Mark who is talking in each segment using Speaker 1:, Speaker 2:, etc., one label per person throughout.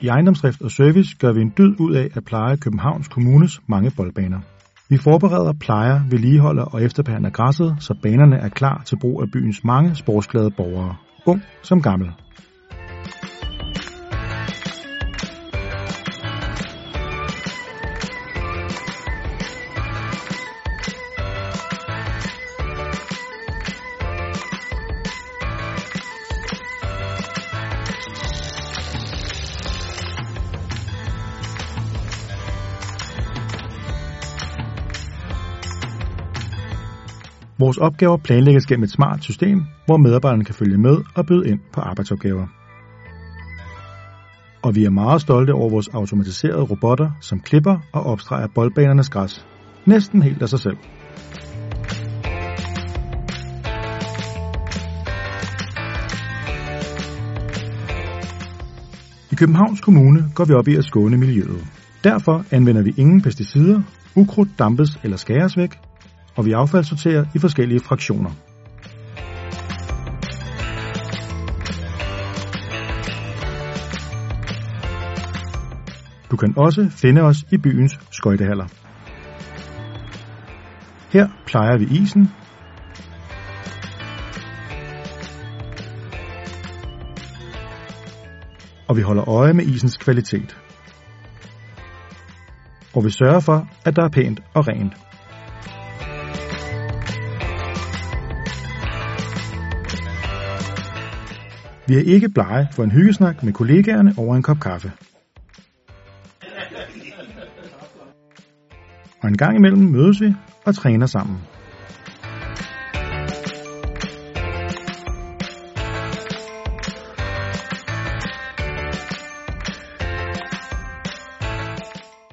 Speaker 1: I ejendomsdrift og service gør vi en dyd ud af at pleje Københavns Kommunes mange boldbaner. Vi forbereder, plejer, vedligeholder og efterbehandler græsset, så banerne er klar til brug af byens mange sportsglade borgere, ung som gammel. Vores opgaver planlægges gennem et smart system, hvor medarbejderne kan følge med og byde ind på arbejdsopgaver. Og vi er meget stolte over vores automatiserede robotter, som klipper og opstreger boldbanernes græs. Næsten helt af sig selv. I Københavns Kommune går vi op i at skåne miljøet. Derfor anvender vi ingen pesticider, ukrudt dampes eller skæres væk, og vi affaldssorterer i forskellige fraktioner. Du kan også finde os i byens skøjtehaller. Her plejer vi isen, og vi holder øje med isens kvalitet. Og vi sørger for, at der er pænt og rent. Vi er ikke blege for en hyggesnak med kollegaerne over en kop kaffe. Og en gang imellem mødes vi og træner sammen.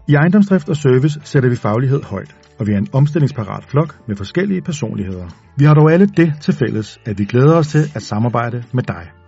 Speaker 1: I ejendomsdrift og service sætter vi faglighed højt, og vi er en omstillingsparat flok med forskellige personligheder. Vi har dog alle det til fælles, at vi glæder os til at samarbejde med dig.